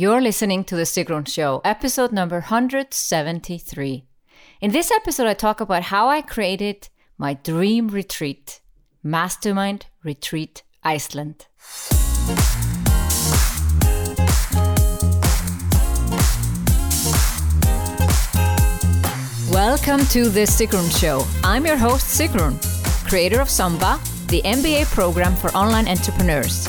You're listening to The Sigrun Show, episode number 173. In this episode, I talk about how I created my dream retreat, Mastermind Retreat Iceland. Welcome to The Sigrun Show. I'm your host, Sigrun, creator of SUMBA, the MBA program for online entrepreneurs.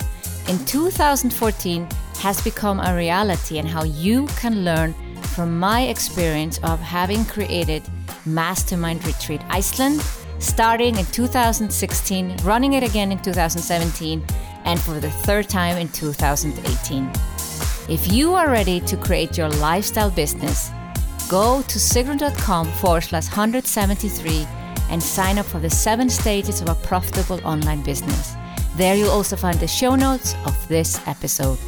in 2014 has become a reality and how you can learn from my experience of having created Mastermind Retreat Iceland, starting in 2016, running it again in 2017, and for the third time in 2018. If you are ready to create your lifestyle business, go to sigrun.com forward slash 173 and sign up for the seven stages of a profitable online business. There you'll also find the show notes of this episode.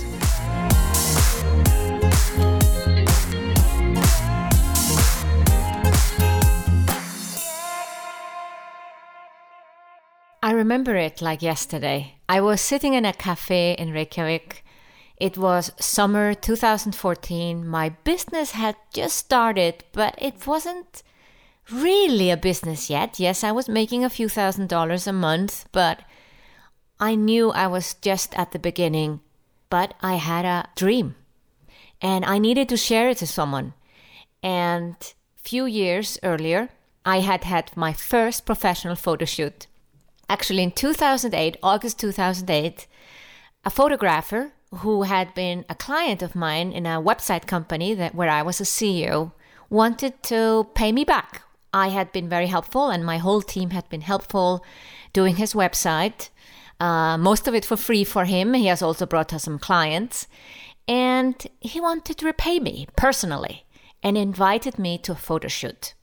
I remember it like yesterday. I was sitting in a cafe in Reykjavik. It was summer 2014. My business had just started, but it wasn't really a business yet. Yes, I was making a few thousand dollars a month, but I knew I was just at the beginning, but I had a dream and I needed to share it to someone. And few years earlier, I had had my first professional photo shoot. Actually, in 2008, August 2008, a photographer who had been a client of mine in a website company that where I was a CEO wanted to pay me back. I had been very helpful, and my whole team had been helpful doing his website uh, most of it for free for him. He has also brought us some clients. And he wanted to repay me personally and invited me to a photo shoot.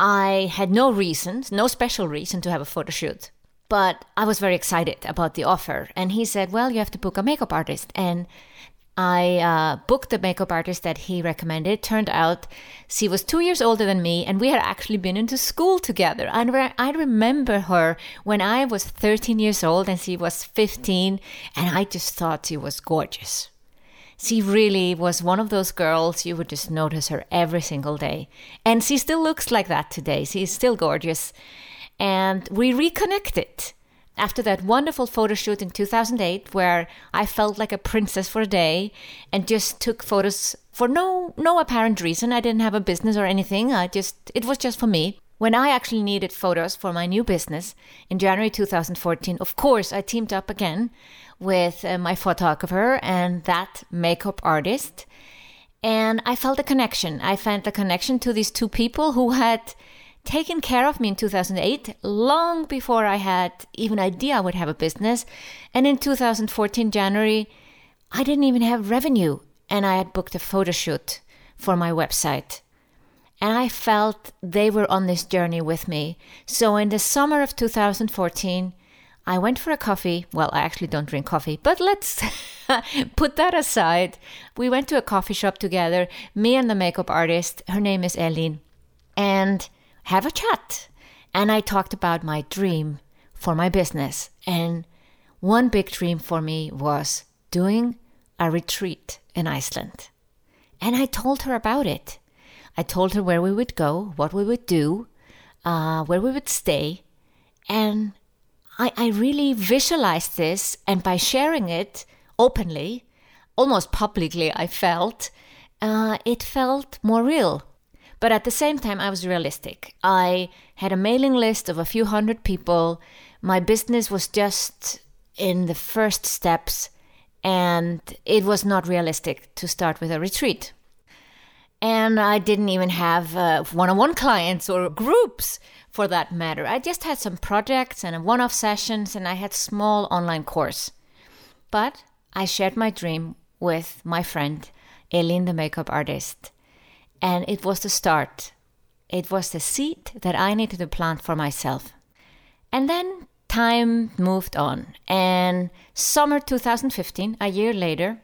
I had no reason, no special reason to have a photo shoot, but I was very excited about the offer. And he said, Well, you have to book a makeup artist. And I uh, booked the makeup artist that he recommended. Turned out she was two years older than me, and we had actually been into school together. And I remember her when I was 13 years old and she was 15, and I just thought she was gorgeous. She really was one of those girls you would just notice her every single day. And she still looks like that today. She's still gorgeous. And we reconnected after that wonderful photo shoot in 2008 where I felt like a princess for a day and just took photos for no no apparent reason. I didn't have a business or anything. I just it was just for me. When I actually needed photos for my new business in January 2014, of course, I teamed up again with uh, my photographer and that makeup artist. And I felt a connection. I felt a connection to these two people who had taken care of me in 2008, long before I had even idea I would have a business. And in 2014 January, I didn't even have revenue, and I had booked a photo shoot for my website. And I felt they were on this journey with me. So in the summer of 2014, I went for a coffee. Well, I actually don't drink coffee, but let's put that aside. We went to a coffee shop together, me and the makeup artist. Her name is Eileen. And have a chat. And I talked about my dream for my business. And one big dream for me was doing a retreat in Iceland. And I told her about it. I told her where we would go, what we would do, uh, where we would stay. And I, I really visualized this. And by sharing it openly, almost publicly, I felt uh, it felt more real. But at the same time, I was realistic. I had a mailing list of a few hundred people. My business was just in the first steps, and it was not realistic to start with a retreat. And I didn't even have one on one clients or groups for that matter. I just had some projects and one off sessions, and I had small online course. But I shared my dream with my friend, Elin, the makeup artist. And it was the start. It was the seed that I needed to plant for myself. And then time moved on. And summer 2015, a year later,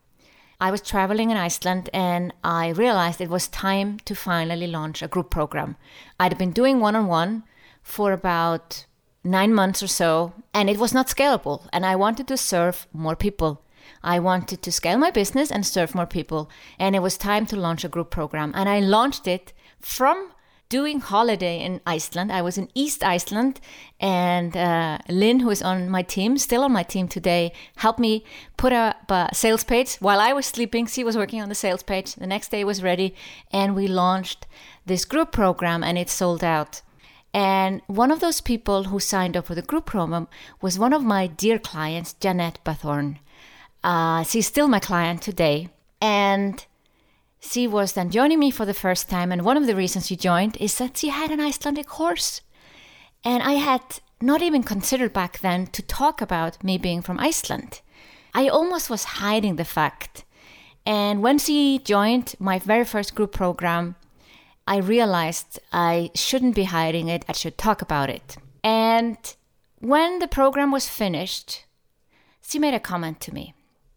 I was traveling in Iceland and I realized it was time to finally launch a group program. I'd been doing one on one for about nine months or so, and it was not scalable. And I wanted to serve more people. I wanted to scale my business and serve more people. And it was time to launch a group program. And I launched it from doing holiday in Iceland. I was in East Iceland, and uh, Lynn, who is on my team, still on my team today, helped me put up a sales page while I was sleeping. She was working on the sales page. The next day was ready, and we launched this group program, and it sold out. And one of those people who signed up for the group program was one of my dear clients, Jeanette Bathorn. Uh, she's still my client today, and she was then joining me for the first time, and one of the reasons she joined is that she had an Icelandic horse. And I had not even considered back then to talk about me being from Iceland. I almost was hiding the fact. And when she joined my very first group program, I realized I shouldn't be hiding it, I should talk about it. And when the program was finished, she made a comment to me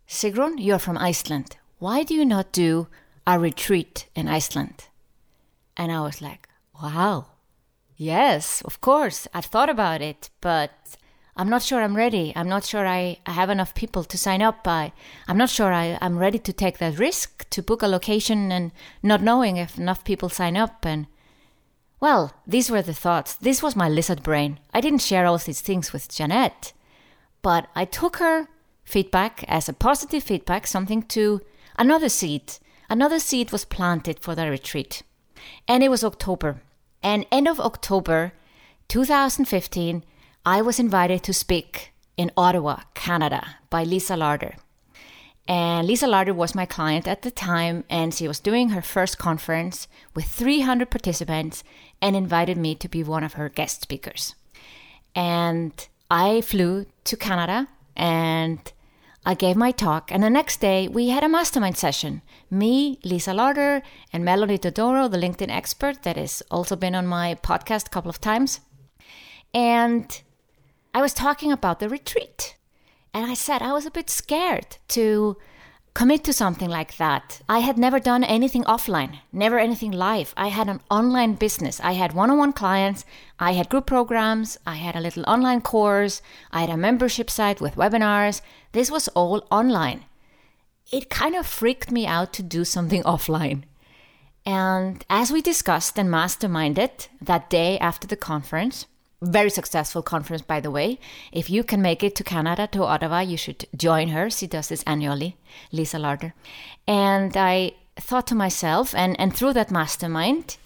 Sigrun, you're from Iceland. Why do you not do a retreat in Iceland. And I was like, wow, yes, of course. I've thought about it, but I'm not sure I'm ready. I'm not sure I, I have enough people to sign up by. I'm not sure I, I'm ready to take that risk to book a location and not knowing if enough people sign up. And well, these were the thoughts. This was my lizard brain. I didn't share all these things with Jeanette, but I took her feedback as a positive feedback, something to another seed another seed was planted for the retreat. And it was October. And end of October 2015, I was invited to speak in Ottawa, Canada, by Lisa Larter. And Lisa Larter was my client at the time, and she was doing her first conference with 300 participants and invited me to be one of her guest speakers. And I flew to Canada and I gave my talk, and the next day we had a mastermind session. Me, Lisa Larter, and Melonie Dodaro, the LinkedIn expert that has also been on my podcast a couple of times. And I was talking about the retreat. And I said I was a bit scared to commit to something like that. I had never done anything offline, never anything live. I had an online business. I had one on one clients, I had group programs, I had a little online course, I had a membership site with webinars. This was all online. It kind of freaked me out to do something offline. And as we discussed and masterminded that day after the conference, very successful conference, by the way. If you can make it to Canada, to Ottawa, you should join her. She does this annually, Lisa Larter. And I thought to myself, and, and through that mastermind,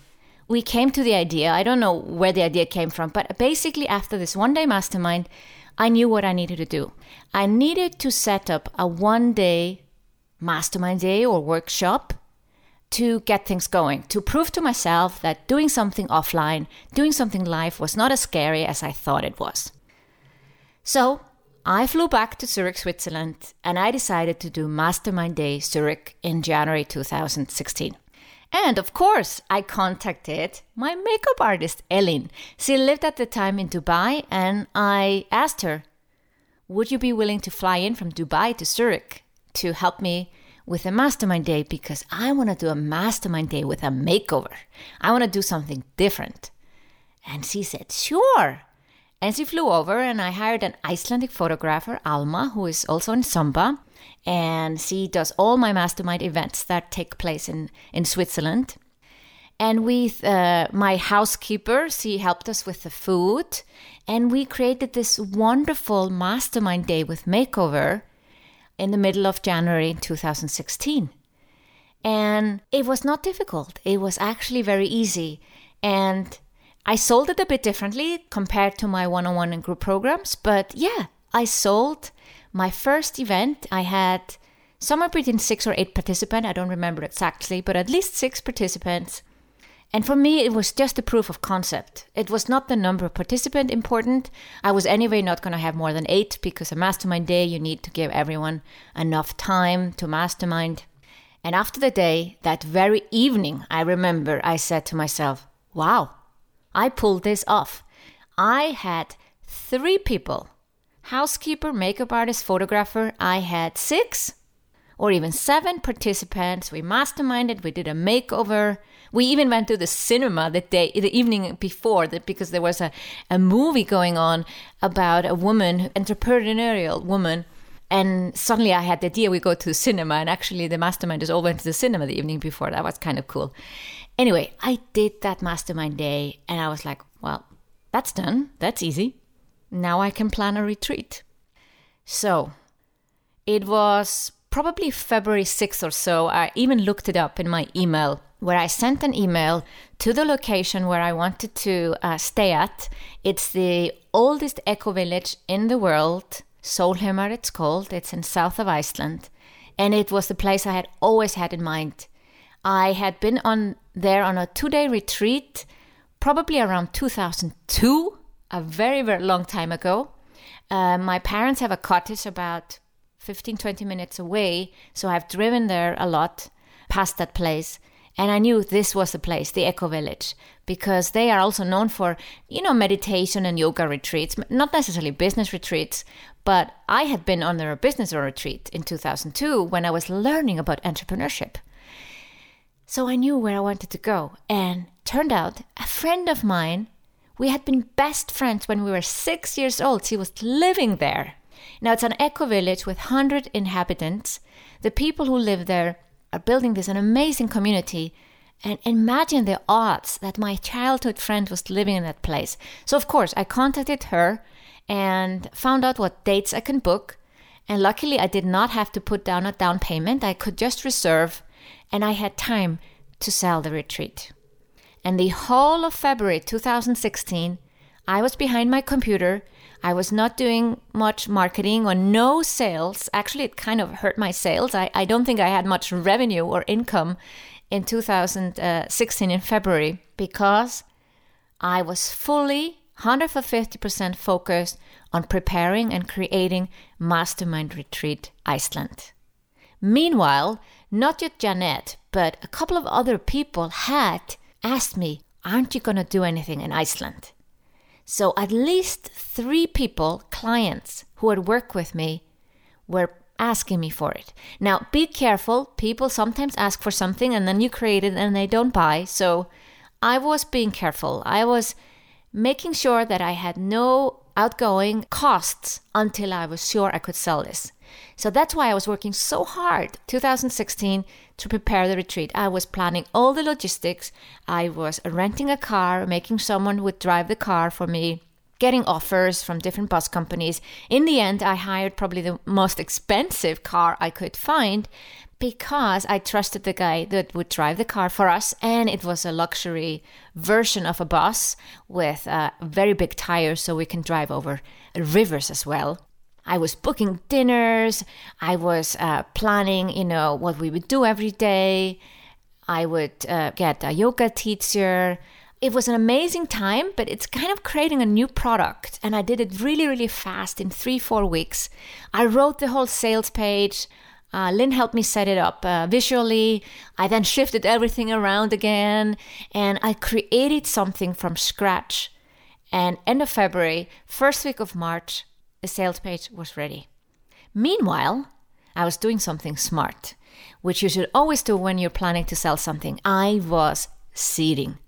we came to the idea. I don't know where the idea came from, but basically, after this one day mastermind, I knew what I needed to do. I needed to set up a one day mastermind day or workshop to get things going, to prove to myself that doing something offline, doing something live was not as scary as I thought it was. So I flew back to Zurich, Switzerland, and I decided to do Mastermind Day Zurich in January 2016. And of course, I contacted my makeup artist, Elin. She lived at the time in Dubai, and I asked her, Would you be willing to fly in from Dubai to Zurich to help me with a mastermind day because I want to do a mastermind day with a makeover. I want to do something different. And she said, Sure. And she flew over, and I hired an Icelandic photographer, Alma, who is also in SUMBA. And she does all my mastermind events that take place in, in Switzerland. And with uh, my housekeeper, she helped us with the food. And we created this wonderful mastermind day with makeover in the middle of January 2016. And it was not difficult, it was actually very easy. And I sold it a bit differently compared to my one on one and group programs, but yeah, I sold my first event. I had somewhere between six or eight participants, I don't remember exactly, but at least six participants. And for me, it was just a proof of concept. It was not the number of participants important. I was anyway not going to have more than eight because a mastermind day, you need to give everyone enough time to mastermind. And after the day, that very evening, I remember I said to myself, wow, I pulled this off. I had three people housekeeper, makeup artist, photographer. I had six or even seven participants. We masterminded, we did a makeover. We even went to the cinema the day, the evening before, that because there was a, a movie going on about a woman, entrepreneurial woman. And suddenly I had the idea we go to the cinema, and actually the masterminders all went to the cinema the evening before. That was kind of cool. Anyway, I did that mastermind day, and I was like, well, that's done. That's easy. Now I can plan a retreat. So it was probably February 6th or so, I even looked it up in my email where I sent an email to the location where I wanted to uh, stay at. It's the oldest eco village in the world, Sólheimar it's called. It's in south of Iceland. And it was the place I had always had in mind. I had been on there on a two-day retreat probably around 2002, a very, very long time ago. Uh, my parents have a cottage about 15, 20 minutes away. So I've driven there a lot past that place. And I knew this was the place, the Eco Village, because they are also known for, you know, meditation and yoga retreats, not necessarily business retreats, but I had been on their business retreat in 2002 when I was learning about entrepreneurship. So I knew where I wanted to go. And turned out a friend of mine, we had been best friends when we were six years old. She was living there. Now, it's an eco village with 100 inhabitants. The people who live there are building this an amazing community. And imagine the odds that my childhood friend was living in that place. So, of course, I contacted her and found out what dates I can book. And luckily, I did not have to put down a down payment. I could just reserve, and I had time to sell the retreat. And the whole of February 2016, I was behind my computer I was not doing much marketing or no sales. Actually, it kind of hurt my sales. I, I don't think I had much revenue or income in 2016 in February because I was fully 150% focused on preparing and creating Mastermind Retreat Iceland. Meanwhile, not yet Janet, but a couple of other people had asked me, Aren't you going to do anything in Iceland? So at least three people, clients who had worked with me, were asking me for it. Now, be careful. People sometimes ask for something and then you create it and they don't buy. So I was being careful. I was making sure that I had no outgoing costs until I was sure I could sell this. So that's why I was working so hard 2016 to prepare the retreat. I was planning all the logistics. I was renting a car, making someone would drive the car for me, getting offers from different bus companies. In the end, I hired probably the most expensive car I could find because I trusted the guy that would drive the car for us, and it was a luxury version of a bus with uh, very big tires so we can drive over rivers as well. I was booking dinners. I was uh, planning, you know, what we would do every day. I would uh, get a yoga teacher. It was an amazing time, but it's kind of creating a new product. And I did it really, really fast in three, four weeks. I wrote the whole sales page. Uh, Lynn helped me set it up uh, visually. I then shifted everything around again and I created something from scratch. And end of February, first week of March, the sales page was ready. Meanwhile, I was doing something smart, which you should always do when you're planning to sell something. I was seeding.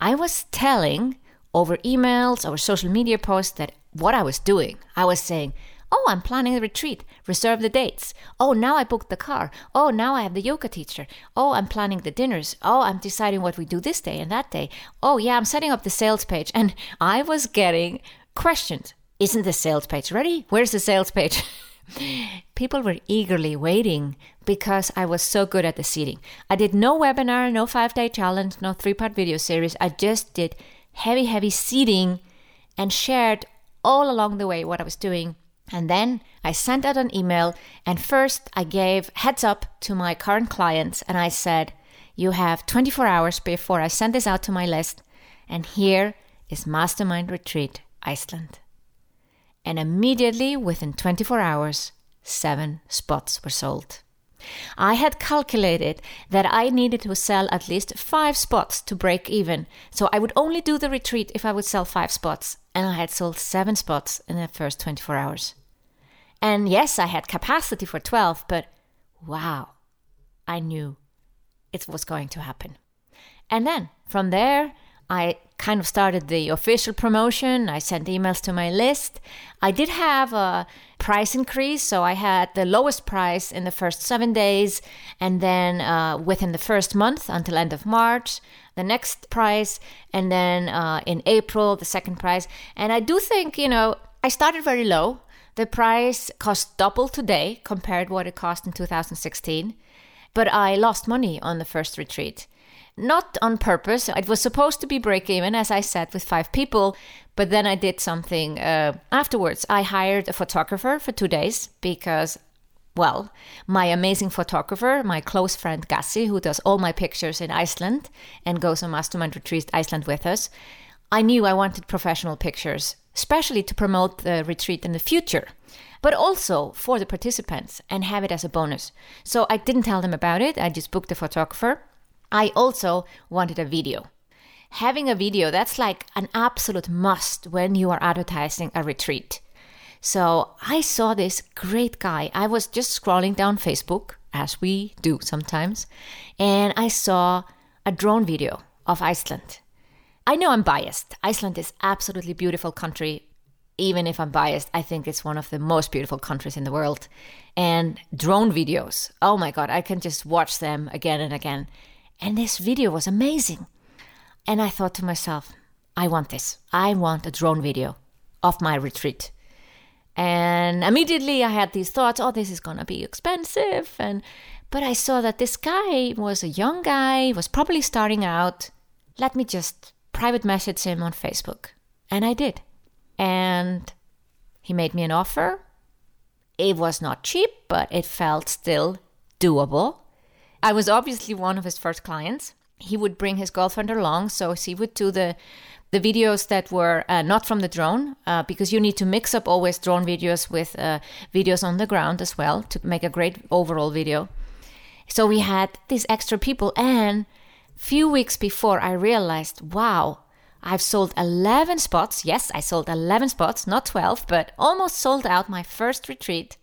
I was telling over emails, over social media posts that what I was doing. I was saying, Oh, I'm planning a retreat. Reserve the dates. Oh, now I booked the car. Oh, now I have the yoga teacher. Oh, I'm planning the dinners. Oh, I'm deciding what we do this day and that day. Oh, yeah, I'm setting up the sales page. And I was getting questions isn't the sales page ready? Where's the sales page? People were eagerly waiting because I was so good at the seeding. I did no webinar, no five day challenge, no three part video series. I just did heavy, heavy seeding and shared all along the way what I was doing. And then I sent out an email. And first, I gave heads up to my current clients and I said, You have 24 hours before I send this out to my list. And here is Mastermind Retreat Iceland. And immediately, within 24 hours, seven spots were sold. I had calculated that I needed to sell at least five spots to break even, so I would only do the retreat if I would sell five spots, and I had sold seven spots in the first 24 hours. And yes, I had capacity for 12, but wow, I knew it was going to happen. And then from there, I kind of started the official promotion. I sent emails to my list. I did have a price increase, so I had the lowest price in the first seven days, and then uh, within the first month until end of March, the next price, and then uh, in April the second price. And I do think you know I started very low. The price cost double today compared what it cost in 2016, but I lost money on the first retreat not on purpose. It was supposed to be break even, as I said, with five people. But then I did something uh, afterwards. I hired a photographer for two days because, well, my amazing photographer, my close friend Gassi, who does all my pictures in Iceland and goes on Mastermind Retreat Iceland with us, I knew I wanted professional pictures, especially to promote the retreat in the future but also for the participants and have it as a bonus. So I didn't tell them about it. I just booked a photographer I also wanted a video. Having a video, that's like an absolute must when you are advertising a retreat. So I saw this great guy. I was just scrolling down Facebook, as we do sometimes, and I saw a drone video of Iceland. I know I'm biased. Iceland is absolutely beautiful country. Even if I'm biased, I think it's one of the most beautiful countries in the world. And drone videos, oh my god, I can just watch them again and again. And this video was amazing. And I thought to myself, I want this. I want a drone video of my retreat. And immediately I had these thoughts, oh, this is going to be expensive. And but I saw that this guy was a young guy, was probably starting out. Let me just private message him on Facebook. And I did. And he made me an offer. It was not cheap, but it felt still doable. I was obviously one of his first clients. He would bring his girlfriend along, so he would do the the videos that were uh, not from the drone, uh, because you need to mix up always drone videos with uh, videos on the ground as well to make a great overall video. So we had these extra people, and few weeks before I realized, wow, I've sold 11 spots. Yes, I sold 11 spots, not 12, but almost sold out my first retreat.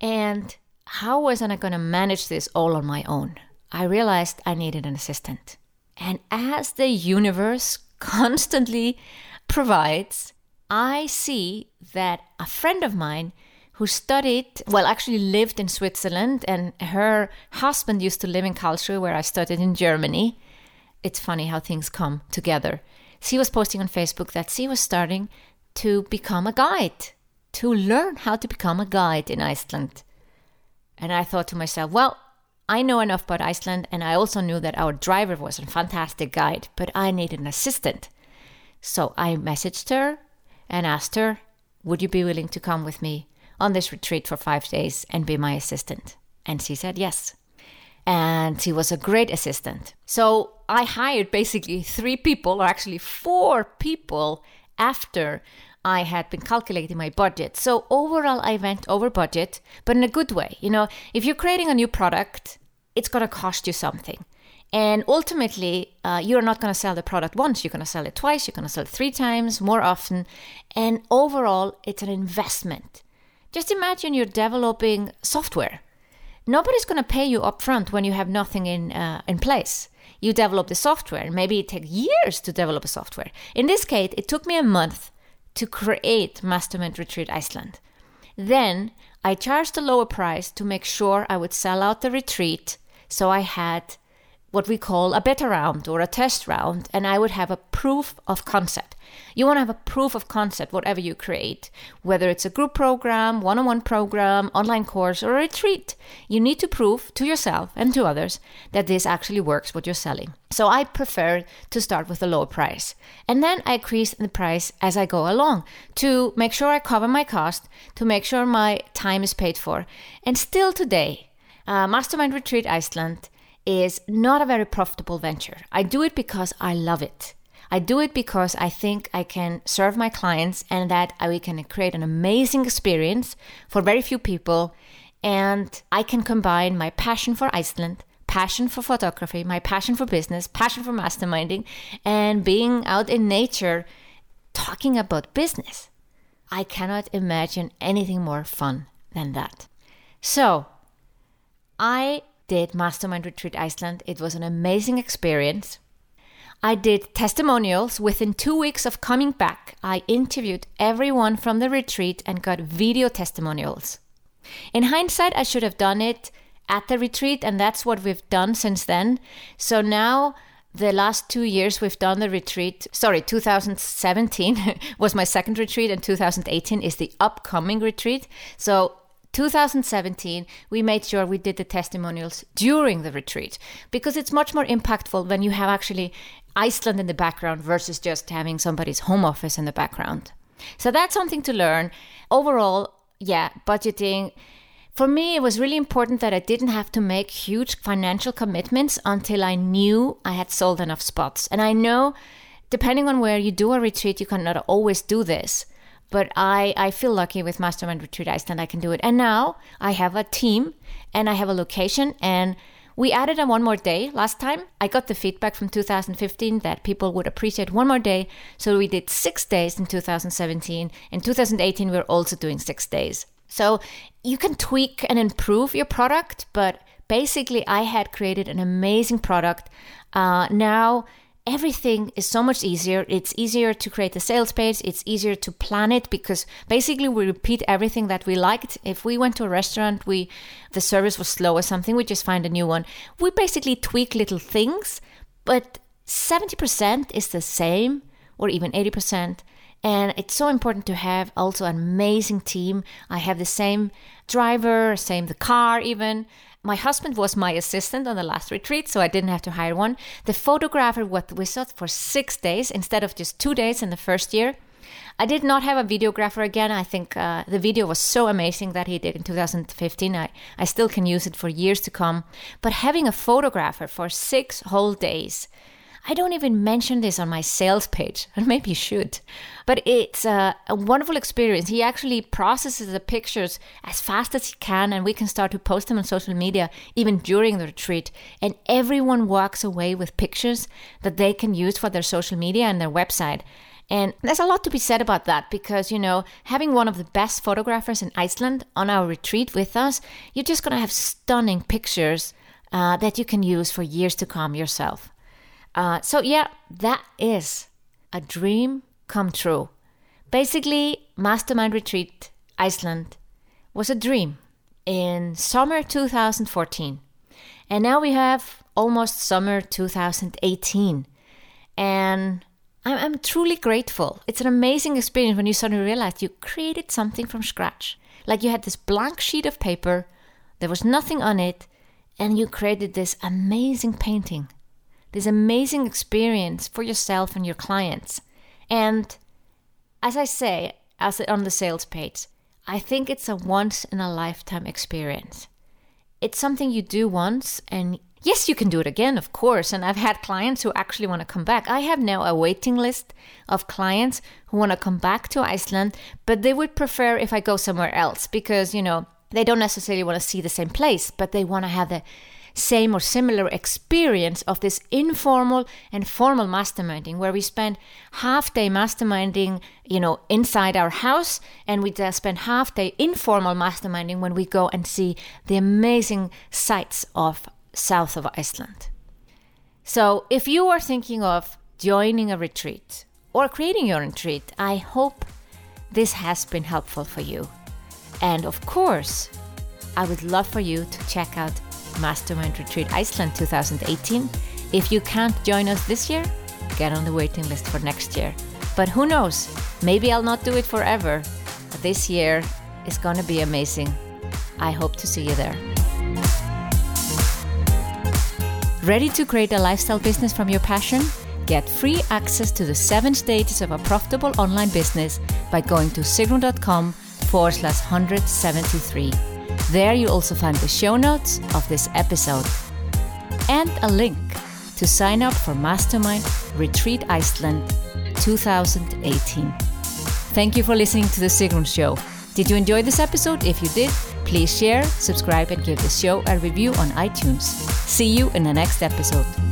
And how was I going to manage this all on my own? I realized I needed an assistant. And as the universe constantly provides, I see that a friend of mine who studied, well, actually lived in Switzerland, and her husband used to live in Karlsruhe, where I studied in Germany. It's funny how things come together. She was posting on Facebook that she was starting to become a guide, to learn how to become a guide in Iceland. And I thought to myself, well, I know enough about Iceland, and I also knew that our driver was a fantastic guide, but I needed an assistant. So I messaged her and asked her, Would you be willing to come with me on this retreat for five days and be my assistant? And she said yes. And she was a great assistant. So I hired basically three people, or actually four people, after I had been calculating my budget. So overall, I went over budget, but in a good way. You know, if you're creating a new product, it's going to cost you something. And ultimately, uh, you're not going to sell the product once. You're going to sell it twice. You're going to sell it three times, more often. And overall, it's an investment. Just imagine you're developing software. Nobody's going to pay you upfront when you have nothing in uh, in place. You develop the software. Maybe it takes years to develop a software. In this case, it took me a month to create Mastermind Retreat Iceland. Then I charged a lower price to make sure I would sell out the retreat. So I had what we call a beta round or a test round, and I would have a proof of concept. You want to have a proof of concept, whatever you create, whether it's a group program, one on one program, online course, or a retreat. You need to prove to yourself and to others that this actually works what you're selling. So I prefer to start with a lower price. And then I increase the price as I go along to make sure I cover my cost, to make sure my time is paid for. And still today, uh, Mastermind Retreat Iceland is not a very profitable venture. I do it because I love it. I do it because I think I can serve my clients and that we can create an amazing experience for very few people. And I can combine my passion for Iceland, passion for photography, my passion for business, passion for masterminding, and being out in nature talking about business. I cannot imagine anything more fun than that. So, I did Mastermind Retreat Iceland. It was an amazing experience. I did testimonials within two weeks of coming back. I interviewed everyone from the retreat and got video testimonials. In hindsight, I should have done it at the retreat, and that's what we've done since then. So now, the last two years, we've done the retreat. Sorry, 2017 was my second retreat, and 2018 is the upcoming retreat. So 2017, we made sure we did the testimonials during the retreat because it's much more impactful when you have actually Iceland in the background versus just having somebody's home office in the background. So that's something to learn. Overall, yeah, budgeting. For me, it was really important that I didn't have to make huge financial commitments until I knew I had sold enough spots. And I know, depending on where you do a retreat, you cannot always do this but I, I feel lucky with Mastermind Retreat Iceland, I can do it. And now I have a team and I have a location and we added one more day last time. I got the feedback from 2015 that people would appreciate one more day. So we did six days in 2017. In 2018, we're also doing six days. So you can tweak and improve your product, but basically, I had created an amazing product. Uh, now everything is so much easier. It's easier to create a sales page. It's easier to plan it because basically we repeat everything that we liked. If we went to a restaurant, we the service was slow or something, we just find a new one. We basically tweak little things, but 70% is the same or even 80%. And it's so important to have also an amazing team. I have the same driver, same the car even. My husband was my assistant on the last retreat, so I didn't have to hire one. The photographer was with us for six days instead of just two days in the first year. I did not have a videographer again. I think uh, the video was so amazing that he did in 2015. I, I still can use it for years to come. But having a photographer for six whole days I don't even mention this on my sales page, and maybe you should. But it's a, a, wonderful experience. He actually processes the pictures as fast as he can, and we can start to post them on social media even during the retreat. And everyone walks away with pictures that they can use for their social media and their website. And there's a lot to be said about that because, you know, having one of the best photographers in Iceland on our retreat with us, you're just going to have stunning pictures uh, that you can use for years to come yourself. Uh, so, yeah, that is a dream come true. Basically, Mastermind Retreat Iceland was a dream in summer 2014. And now we have almost summer 2018. And I'm, I'm truly grateful. It's an amazing experience when you suddenly realize you created something from scratch. Like you had this blank sheet of paper, there was nothing on it, and you created this amazing painting this amazing experience for yourself and your clients. And as I say, as on the sales page, I think it's a once in a lifetime experience. It's something you do once and yes, you can do it again, of course. And I've had clients who actually want to come back. I have now a waiting list of clients who want to come back to Iceland, but they would prefer if I go somewhere else because, you know, they don't necessarily want to see the same place, but they want to have the same or similar experience of this informal and formal masterminding where we spend half day masterminding you know inside our house and we just spend half day informal masterminding when we go and see the amazing sights of south of iceland. So if you are thinking of joining a retreat or creating your retreat i hope this has been helpful for you. And of course i would love for you to check out Mastermind Retreat Iceland 2018. If you can't join us this year, get on the waiting list for next year. But who knows? Maybe I'll not do it forever. This year is going to be amazing. I hope to see you there. Ready to create a lifestyle business from your passion? Get free access to the seven stages of a profitable online business by going to sigrun.com forward slash 173. There you also find the show notes of this episode. and a link to sign up for Mastermind Retreat Iceland 2018. Thank you for listening to The Sigrun Show. Did you enjoy this episode? If you did, please share, subscribe, and give the show a review on iTunes. See you in the next episode.